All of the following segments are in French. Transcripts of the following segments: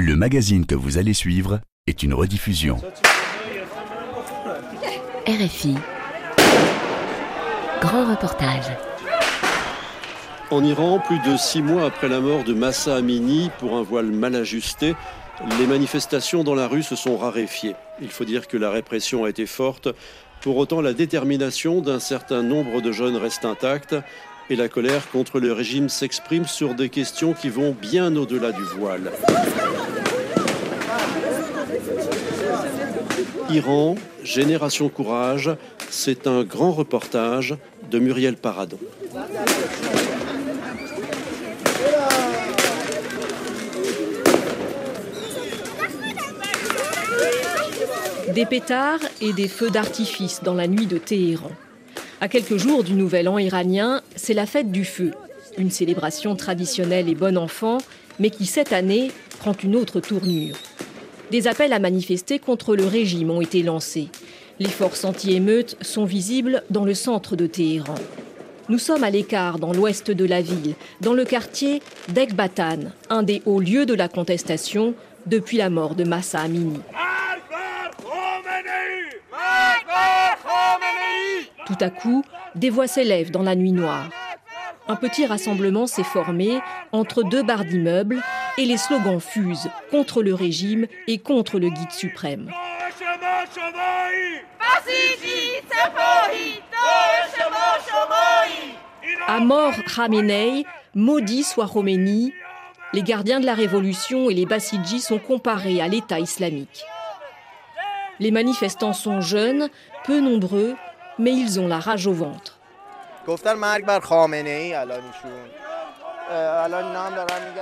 Le magazine que vous allez suivre est une rediffusion. RFI. Grand reportage. En Iran, plus de six mois après la mort de Massa Amini pour un voile mal ajusté, les manifestations dans la rue se sont raréfiées. Il faut dire que la répression a été forte. Pour autant, la détermination d'un certain nombre de jeunes reste intacte et la colère contre le régime s'exprime sur des questions qui vont bien au-delà du voile. Iran, Génération Courage, c'est un grand reportage de Muriel Paradon. Des pétards et des feux d'artifice dans la nuit de Téhéran. À quelques jours du Nouvel An iranien, c'est la fête du feu, une célébration traditionnelle et bon enfant, mais qui cette année prend une autre tournure. Des appels à manifester contre le régime ont été lancés. Les forces anti-émeutes sont visibles dans le centre de Téhéran. Nous sommes à l'écart dans l'ouest de la ville, dans le quartier d'Ekbatan, un des hauts lieux de la contestation depuis la mort de Massa Amini. Tout à coup, des voix s'élèvent dans la nuit noire. Un petit rassemblement s'est formé entre deux barres d'immeubles et les slogans fusent contre le régime et contre le guide suprême. À mort Khamenei, maudit soit Khomeini, les gardiens de la révolution et les Bassidji sont comparés à l'État islamique. Les manifestants sont jeunes, peu nombreux, mais ils ont la rage au ventre.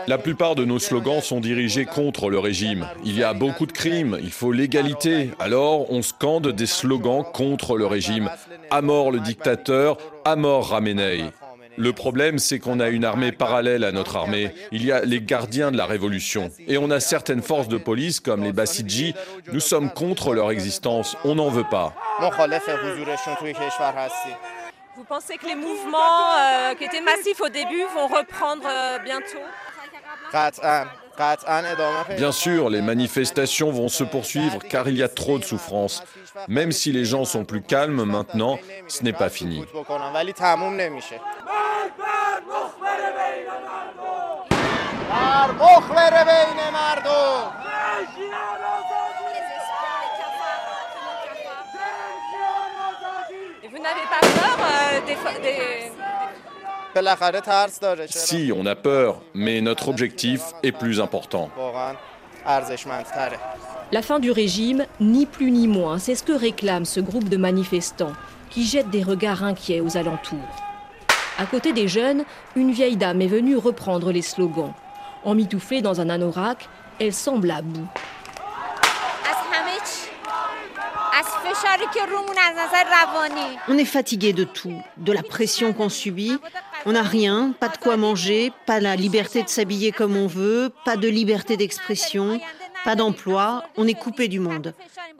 La plupart de nos slogans sont dirigés contre le régime. Il y a beaucoup de crimes, il faut l'égalité. Alors on scande des slogans contre le régime. À mort le dictateur, à mort Ramenei. Le problème, c'est qu'on a une armée parallèle à notre armée. Il y a les gardiens de la révolution. Et on a certaines forces de police, comme les Bassidji. Nous sommes contre leur existence. On n'en veut pas. Vous pensez que les mouvements euh, qui étaient massifs au début vont reprendre euh, bientôt Bien sûr, les manifestations vont se poursuivre car il y a trop de souffrance. Même si les gens sont plus calmes maintenant, ce n'est pas fini. Et vous n'avez pas peur. Si, on a peur, mais notre objectif est plus important. La fin du régime, ni plus ni moins, c'est ce que réclame ce groupe de manifestants qui jettent des regards inquiets aux alentours. À côté des jeunes, une vieille dame est venue reprendre les slogans. Emmitouflée dans un anorak, elle semble à bout. On est fatigué de tout, de la pression qu'on subit. On n'a rien, pas de quoi manger, pas la liberté de s'habiller comme on veut, pas de liberté d'expression, pas d'emploi. On est coupé du monde.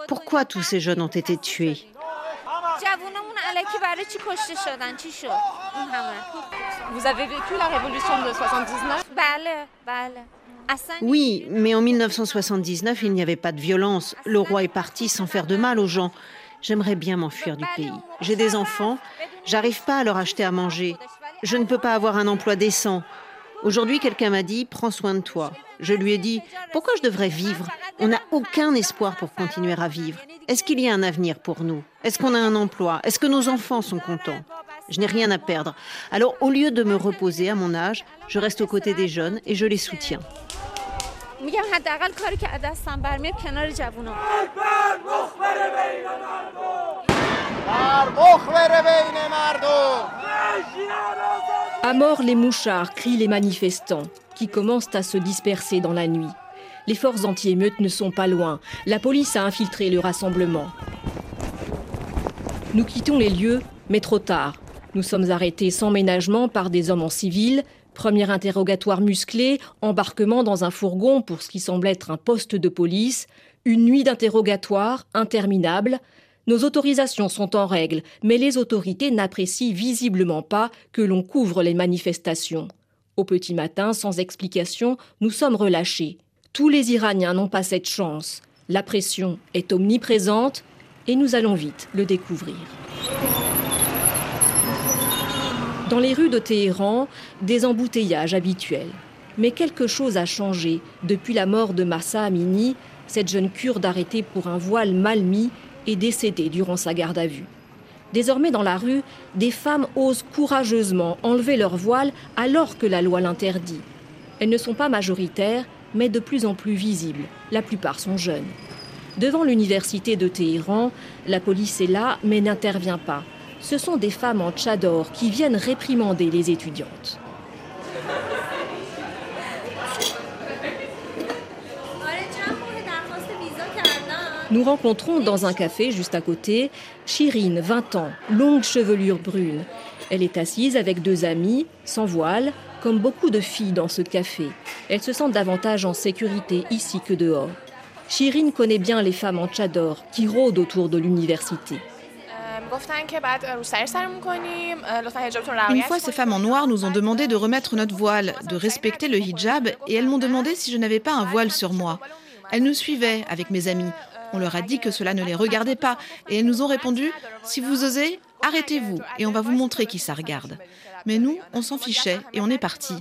Pourquoi tous ces jeunes ont été tués? Vous avez vécu la révolution de 79 Oui, mais en 1979, il n'y avait pas de violence. Le roi est parti sans faire de mal aux gens. J'aimerais bien m'enfuir du pays. J'ai des enfants, j'arrive pas à leur acheter à manger. Je ne peux pas avoir un emploi décent. Aujourd'hui, quelqu'un m'a dit Prends soin de toi. Je lui ai dit Pourquoi je devrais vivre? On n'a aucun espoir pour continuer à vivre. Est-ce qu'il y a un avenir pour nous? Est-ce qu'on a un emploi? Est-ce que nos enfants sont contents? Je n'ai rien à perdre. Alors, au lieu de me reposer à mon âge, je reste aux côtés des jeunes et je les soutiens. À mort les mouchards, crient les manifestants, qui commencent à se disperser dans la nuit. Les forces anti-émeutes ne sont pas loin. La police a infiltré le rassemblement. Nous quittons les lieux, mais trop tard. Nous sommes arrêtés sans ménagement par des hommes en civil. Premier interrogatoire musclé, embarquement dans un fourgon pour ce qui semble être un poste de police, une nuit d'interrogatoire interminable. Nos autorisations sont en règle, mais les autorités n'apprécient visiblement pas que l'on couvre les manifestations. Au petit matin, sans explication, nous sommes relâchés. Tous les Iraniens n'ont pas cette chance. La pression est omniprésente et nous allons vite le découvrir. Dans les rues de Téhéran, des embouteillages habituels. Mais quelque chose a changé depuis la mort de Massa Amini, cette jeune kurde arrêtée pour un voile mal mis et décédée durant sa garde à vue. Désormais dans la rue, des femmes osent courageusement enlever leur voile alors que la loi l'interdit. Elles ne sont pas majoritaires, mais de plus en plus visibles. La plupart sont jeunes. Devant l'université de Téhéran, la police est là mais n'intervient pas. Ce sont des femmes en tchador qui viennent réprimander les étudiantes. Nous rencontrons dans un café juste à côté Chirine, 20 ans, longue chevelure brune. Elle est assise avec deux amis, sans voile, comme beaucoup de filles dans ce café. Elle se sent davantage en sécurité ici que dehors. Chirine connaît bien les femmes en tchador qui rôdent autour de l'université. Une fois, ces femmes en noir nous ont demandé de remettre notre voile, de respecter le hijab, et elles m'ont demandé si je n'avais pas un voile sur moi. Elles nous suivaient avec mes amis. On leur a dit que cela ne les regardait pas et elles nous ont répondu Si vous osez, arrêtez-vous et on va vous montrer qui ça regarde. Mais nous, on s'en fichait et on est parti.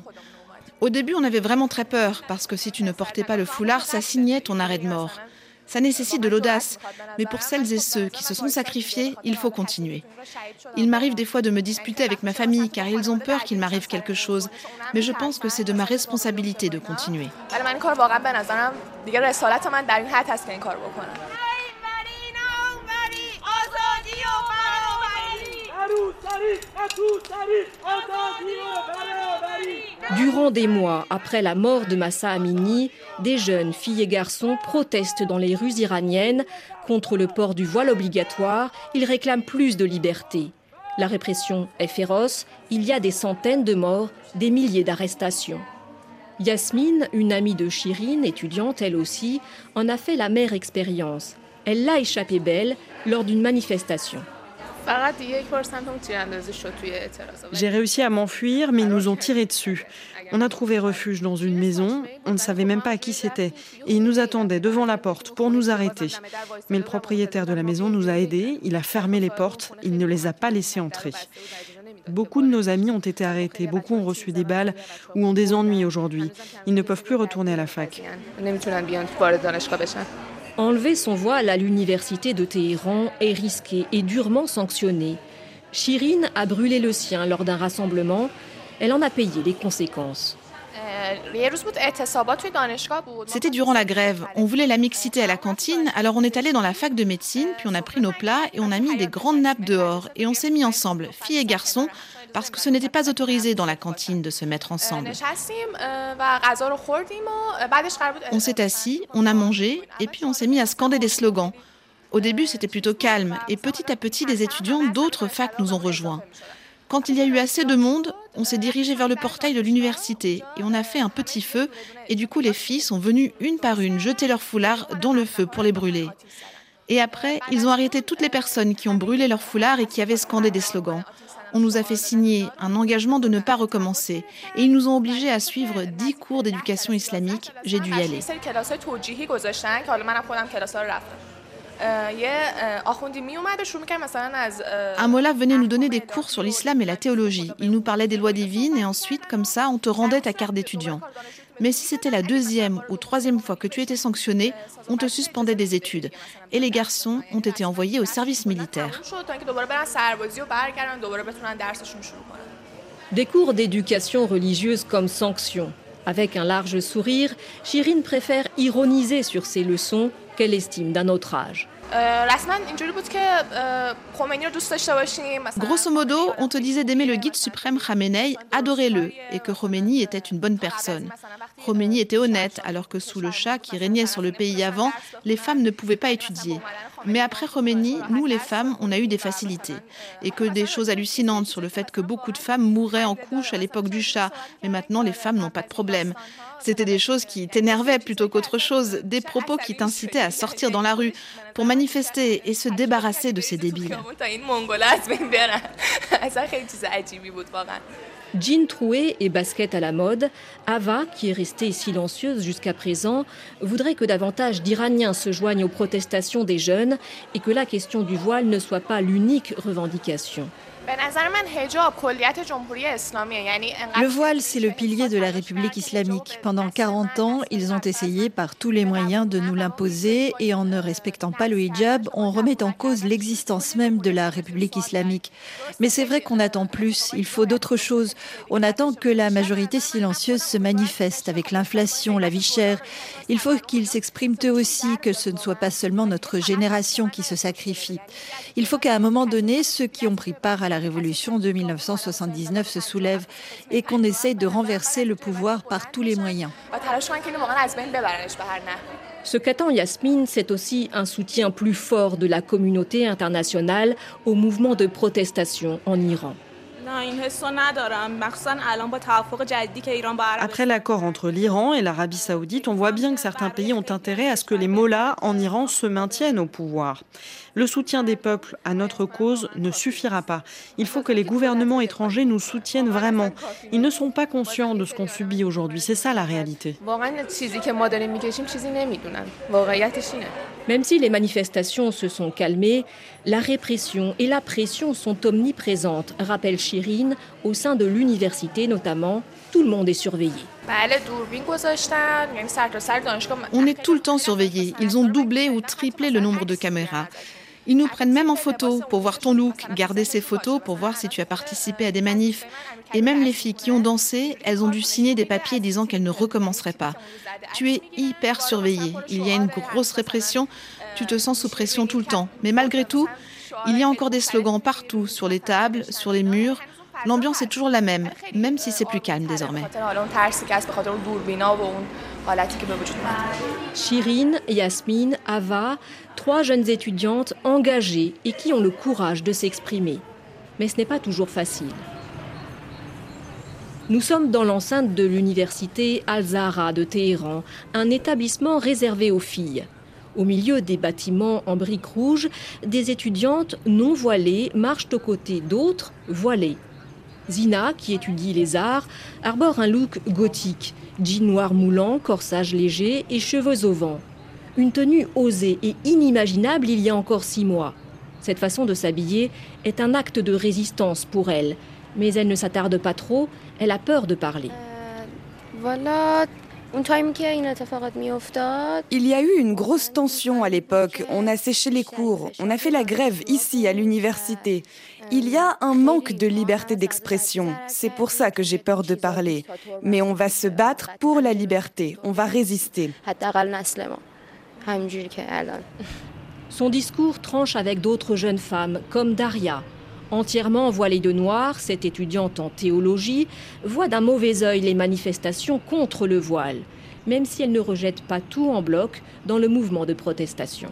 Au début, on avait vraiment très peur parce que si tu ne portais pas le foulard, ça signait ton arrêt de mort. Ça nécessite de l'audace, mais pour celles et ceux qui se sont sacrifiés, il faut continuer. Il m'arrive des fois de me disputer avec ma famille car ils ont peur qu'il m'arrive quelque chose, mais je pense que c'est de ma responsabilité de continuer. Durant des mois après la mort de Massa Amini, des jeunes filles et garçons protestent dans les rues iraniennes contre le port du voile obligatoire. Ils réclament plus de liberté. La répression est féroce. Il y a des centaines de morts, des milliers d'arrestations. Yasmine, une amie de Chirine, étudiante elle aussi, en a fait la mère expérience. Elle l'a échappé belle lors d'une manifestation. J'ai réussi à m'enfuir, mais ils nous ont tiré dessus. On a trouvé refuge dans une maison, on ne savait même pas à qui c'était, et ils nous attendaient devant la porte pour nous arrêter. Mais le propriétaire de la maison nous a aidés, il a fermé les portes, il ne les a pas laissés entrer. Beaucoup de nos amis ont été arrêtés, beaucoup ont reçu des balles ou ont des ennuis aujourd'hui. Ils ne peuvent plus retourner à la fac. Enlever son voile à l'université de Téhéran est risqué et durement sanctionné. Chirine a brûlé le sien lors d'un rassemblement. Elle en a payé les conséquences. C'était durant la grève. On voulait la mixité à la cantine, alors on est allé dans la fac de médecine, puis on a pris nos plats et on a mis des grandes nappes dehors. Et on s'est mis ensemble, filles et garçons, parce que ce n'était pas autorisé dans la cantine de se mettre ensemble. On s'est assis, on a mangé, et puis on s'est mis à scander des slogans. Au début, c'était plutôt calme, et petit à petit, des étudiants d'autres facs nous ont rejoints. Quand il y a eu assez de monde, on s'est dirigé vers le portail de l'université et on a fait un petit feu et du coup les filles sont venues une par une jeter leurs foulards dans le feu pour les brûler. Et après, ils ont arrêté toutes les personnes qui ont brûlé leurs foulards et qui avaient scandé des slogans. On nous a fait signer un engagement de ne pas recommencer et ils nous ont obligés à suivre dix cours d'éducation islamique. J'ai dû y aller. Un mollah venait nous donner des cours sur l'islam et la théologie. Il nous parlait des lois divines et ensuite, comme ça, on te rendait ta carte d'étudiant. Mais si c'était la deuxième ou troisième fois que tu étais sanctionné, on te suspendait des études. Et les garçons ont été envoyés au service militaire. Des cours d'éducation religieuse comme sanction. Avec un large sourire, Chirine préfère ironiser sur ces leçons qu'elle estime d'un autre âge. Grosso modo, on te disait d'aimer le guide suprême Khamenei, adorez-le, et que Khomeini était une bonne personne. Khomeini était honnête, alors que sous le chat qui régnait sur le pays avant, les femmes ne pouvaient pas étudier. Mais après Khomeini, nous les femmes, on a eu des facilités. Et que des choses hallucinantes sur le fait que beaucoup de femmes mouraient en couche à l'époque du chat. Mais maintenant, les femmes n'ont pas de problème. C'était des choses qui t'énervaient plutôt qu'autre chose, des propos qui t'incitaient à sortir dans la rue pour et se débarrasser de ces débiles. Jean troué et basket à la mode, Ava, qui est restée silencieuse jusqu'à présent, voudrait que davantage d'Iraniens se joignent aux protestations des jeunes et que la question du voile ne soit pas l'unique revendication. Le voile, c'est le pilier de la République islamique. Pendant 40 ans, ils ont essayé par tous les moyens de nous l'imposer et en ne respectant pas le hijab, on remet en cause l'existence même de la République islamique. Mais c'est vrai qu'on attend plus, il faut d'autres choses. On attend que la majorité silencieuse se manifeste avec l'inflation, la vie chère. Il faut qu'ils s'expriment eux aussi, que ce ne soit pas seulement notre génération qui se sacrifie. Il faut qu'à un moment donné, ceux qui ont pris part à la révolution de 1979 se soulèvent et qu'on essaye de renverser le pouvoir par tous les moyens. Ce qu'attend Yasmine, c'est aussi un soutien plus fort de la communauté internationale au mouvement de protestation en Iran. Après l'accord entre l'Iran et l'Arabie saoudite, on voit bien que certains pays ont intérêt à ce que les mollahs en Iran se maintiennent au pouvoir. Le soutien des peuples à notre cause ne suffira pas. Il faut que les gouvernements étrangers nous soutiennent vraiment. Ils ne sont pas conscients de ce qu'on subit aujourd'hui. C'est ça la réalité. Même si les manifestations se sont calmées, la répression et la pression sont omniprésentes, rappelle Chirine, au sein de l'université notamment. Tout le monde est surveillé. On est tout le temps surveillé. Ils ont doublé ou triplé le nombre de caméras. Ils nous prennent même en photo pour voir ton look, garder ces photos pour voir si tu as participé à des manifs. Et même les filles qui ont dansé, elles ont dû signer des papiers disant qu'elles ne recommenceraient pas. Tu es hyper surveillée. Il y a une grosse répression. Tu te sens sous pression tout le temps. Mais malgré tout, il y a encore des slogans partout, sur les tables, sur les murs. L'ambiance est toujours la même, même si c'est plus calme désormais. Chirine, Yasmine, Ava, trois jeunes étudiantes engagées et qui ont le courage de s'exprimer. Mais ce n'est pas toujours facile. Nous sommes dans l'enceinte de l'université Al-Zahra de Téhéran, un établissement réservé aux filles. Au milieu des bâtiments en briques rouges, des étudiantes non voilées marchent aux côtés d'autres voilées. Zina, qui étudie les arts, arbore un look gothique, jean noir moulant, corsage léger et cheveux au vent. Une tenue osée et inimaginable il y a encore six mois. Cette façon de s'habiller est un acte de résistance pour elle, mais elle ne s'attarde pas trop, elle a peur de parler. Euh, voilà, il y a eu une grosse tension à l'époque. On a séché les cours. On a fait la grève ici à l'université. Il y a un manque de liberté d'expression. C'est pour ça que j'ai peur de parler. Mais on va se battre pour la liberté. On va résister. Son discours tranche avec d'autres jeunes femmes, comme Daria. Entièrement voilée de noir, cette étudiante en théologie voit d'un mauvais œil les manifestations contre le voile, même si elle ne rejette pas tout en bloc dans le mouvement de protestation.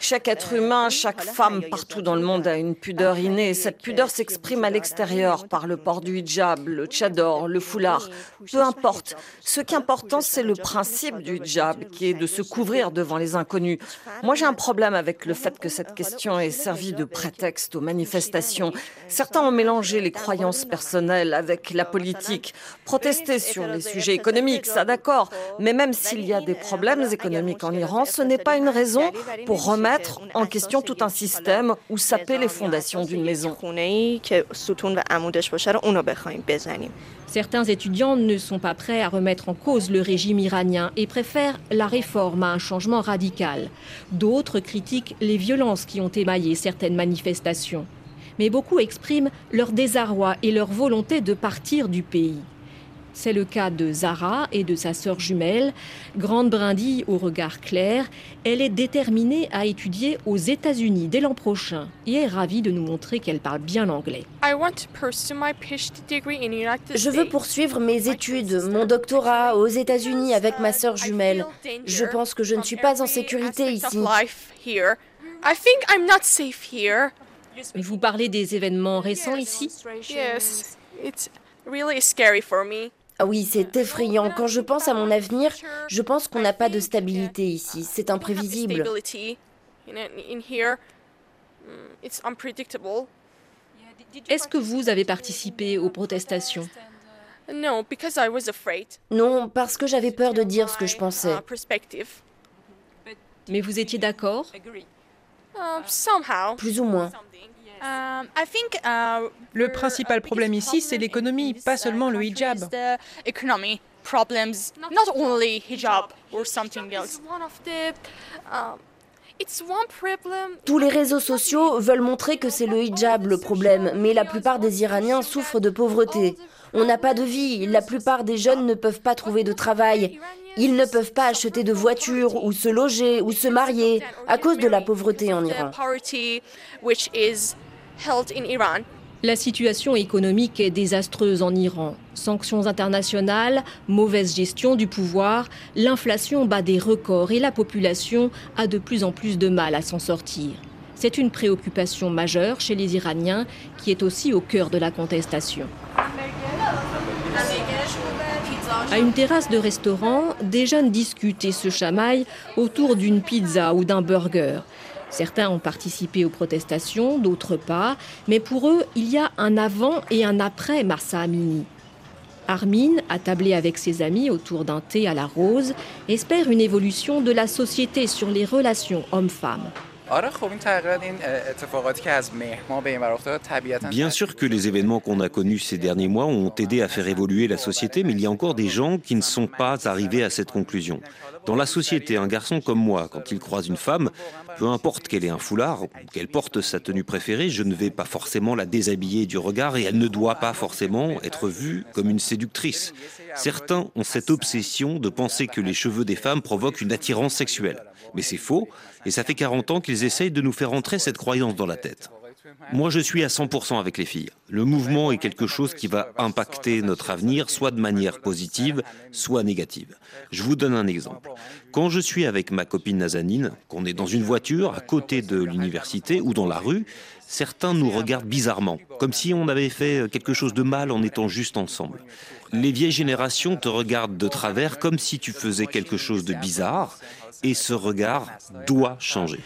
Chaque être humain, chaque femme partout dans le monde a une pudeur innée. Cette pudeur s'exprime à l'extérieur par le port du hijab, le tchador, le foulard. Peu importe. Ce qui est important, c'est le principe du hijab, qui est de se couvrir devant les inconnus. Moi, j'ai un problème avec le fait que cette question ait servi de prétexte aux manifestations. Certains ont mélangé les croyances personnelles avec la politique. Protester sur les sujets économiques, ça d'accord. Mais même s'il y a des problèmes, économiques en Iran, ce n'est pas une raison pour remettre en question tout un système ou saper les fondations d'une maison. Certains étudiants ne sont pas prêts à remettre en cause le régime iranien et préfèrent la réforme à un changement radical. D'autres critiquent les violences qui ont émaillé certaines manifestations. Mais beaucoup expriment leur désarroi et leur volonté de partir du pays. C'est le cas de Zara et de sa sœur jumelle. Grande brindille au regard clair, elle est déterminée à étudier aux États-Unis dès l'an prochain et est ravie de nous montrer qu'elle parle bien l'anglais. Je veux poursuivre mes études, mon doctorat aux États-Unis avec ma sœur jumelle. Je pense que je ne suis pas en sécurité ici. Vous parlez des événements récents ici? Ah oui, c'est effrayant. Quand je pense à mon avenir, je pense qu'on n'a pas de stabilité ici. C'est imprévisible. Est-ce que vous avez participé aux protestations? Non, parce que j'avais peur de dire ce que je pensais. Mais vous étiez d'accord? Plus ou moins. Le principal problème ici, c'est l'économie, pas seulement le hijab. Tous les réseaux sociaux veulent montrer que c'est le hijab le problème, mais la plupart des Iraniens souffrent de pauvreté. On n'a pas de vie, la plupart des jeunes ne peuvent pas trouver de travail. Ils ne peuvent pas acheter de voiture ou se loger ou se marier à cause de la pauvreté en Iran. La situation économique est désastreuse en Iran. Sanctions internationales, mauvaise gestion du pouvoir, l'inflation bat des records et la population a de plus en plus de mal à s'en sortir. C'est une préoccupation majeure chez les Iraniens qui est aussi au cœur de la contestation. À une terrasse de restaurant, des jeunes discutent et se chamaillent autour d'une pizza ou d'un burger. Certains ont participé aux protestations, d'autres pas, mais pour eux, il y a un avant et un après Marsa Amini. Armin, attablé avec ses amis autour d'un thé à la rose, espère une évolution de la société sur les relations hommes-femmes. Bien sûr que les événements qu'on a connus ces derniers mois ont aidé à faire évoluer la société, mais il y a encore des gens qui ne sont pas arrivés à cette conclusion. Dans la société, un garçon comme moi, quand il croise une femme, peu importe qu'elle ait un foulard ou qu'elle porte sa tenue préférée, je ne vais pas forcément la déshabiller du regard et elle ne doit pas forcément être vue comme une séductrice. Certains ont cette obsession de penser que les cheveux des femmes provoquent une attirance sexuelle. Mais c'est faux, et ça fait 40 ans qu'ils essayent de nous faire entrer cette croyance dans la tête. Moi, je suis à 100% avec les filles. Le mouvement est quelque chose qui va impacter notre avenir, soit de manière positive, soit négative. Je vous donne un exemple. Quand je suis avec ma copine Nazanine, qu'on est dans une voiture à côté de l'université ou dans la rue, certains nous regardent bizarrement, comme si on avait fait quelque chose de mal en étant juste ensemble. Les vieilles générations te regardent de travers comme si tu faisais quelque chose de bizarre et ce regard doit changer.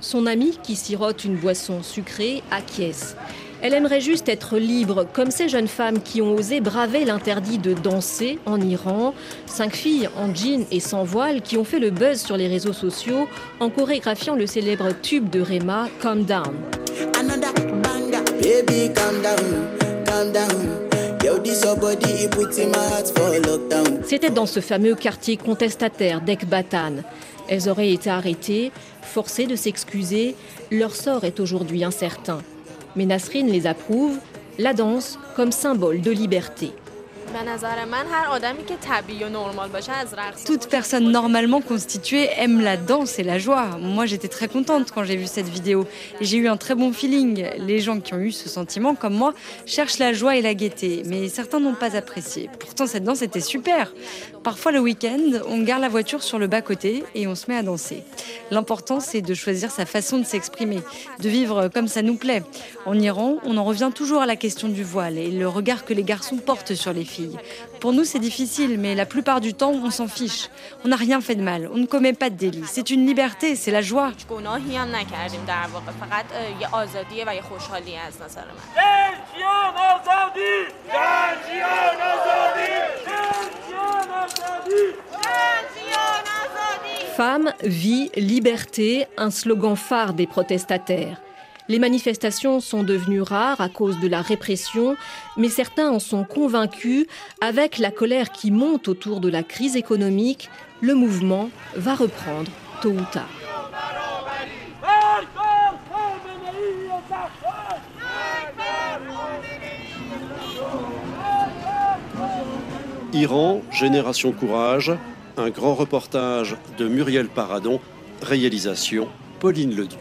Son ami, qui sirote une boisson sucrée, acquiesce. Elle aimerait juste être libre, comme ces jeunes femmes qui ont osé braver l'interdit de danser en Iran. Cinq filles en jean et sans voile qui ont fait le buzz sur les réseaux sociaux en chorégraphiant le célèbre tube de Rema, Calm Down. C'était dans ce fameux quartier contestataire d'Ekbatan. Elles auraient été arrêtées, forcées de s'excuser. Leur sort est aujourd'hui incertain. Mais Nasrine les approuve, la danse comme symbole de liberté. Toute personne normalement constituée aime la danse et la joie. Moi, j'étais très contente quand j'ai vu cette vidéo. J'ai eu un très bon feeling. Les gens qui ont eu ce sentiment, comme moi, cherchent la joie et la gaieté, mais certains n'ont pas apprécié. Pourtant, cette danse était super. Parfois, le week-end, on garde la voiture sur le bas-côté et on se met à danser. L'important, c'est de choisir sa façon de s'exprimer, de vivre comme ça nous plaît. En Iran, on en revient toujours à la question du voile et le regard que les garçons portent sur les Pour nous, c'est difficile, mais la plupart du temps, on s'en fiche. On n'a rien fait de mal, on ne commet pas de délit. C'est une liberté, c'est la joie. Femme, vie, liberté, un slogan phare des protestataires. Les manifestations sont devenues rares à cause de la répression, mais certains en sont convaincus. Avec la colère qui monte autour de la crise économique, le mouvement va reprendre tôt ou tard. Iran, Génération Courage, un grand reportage de Muriel Paradon, réalisation Pauline Leduc.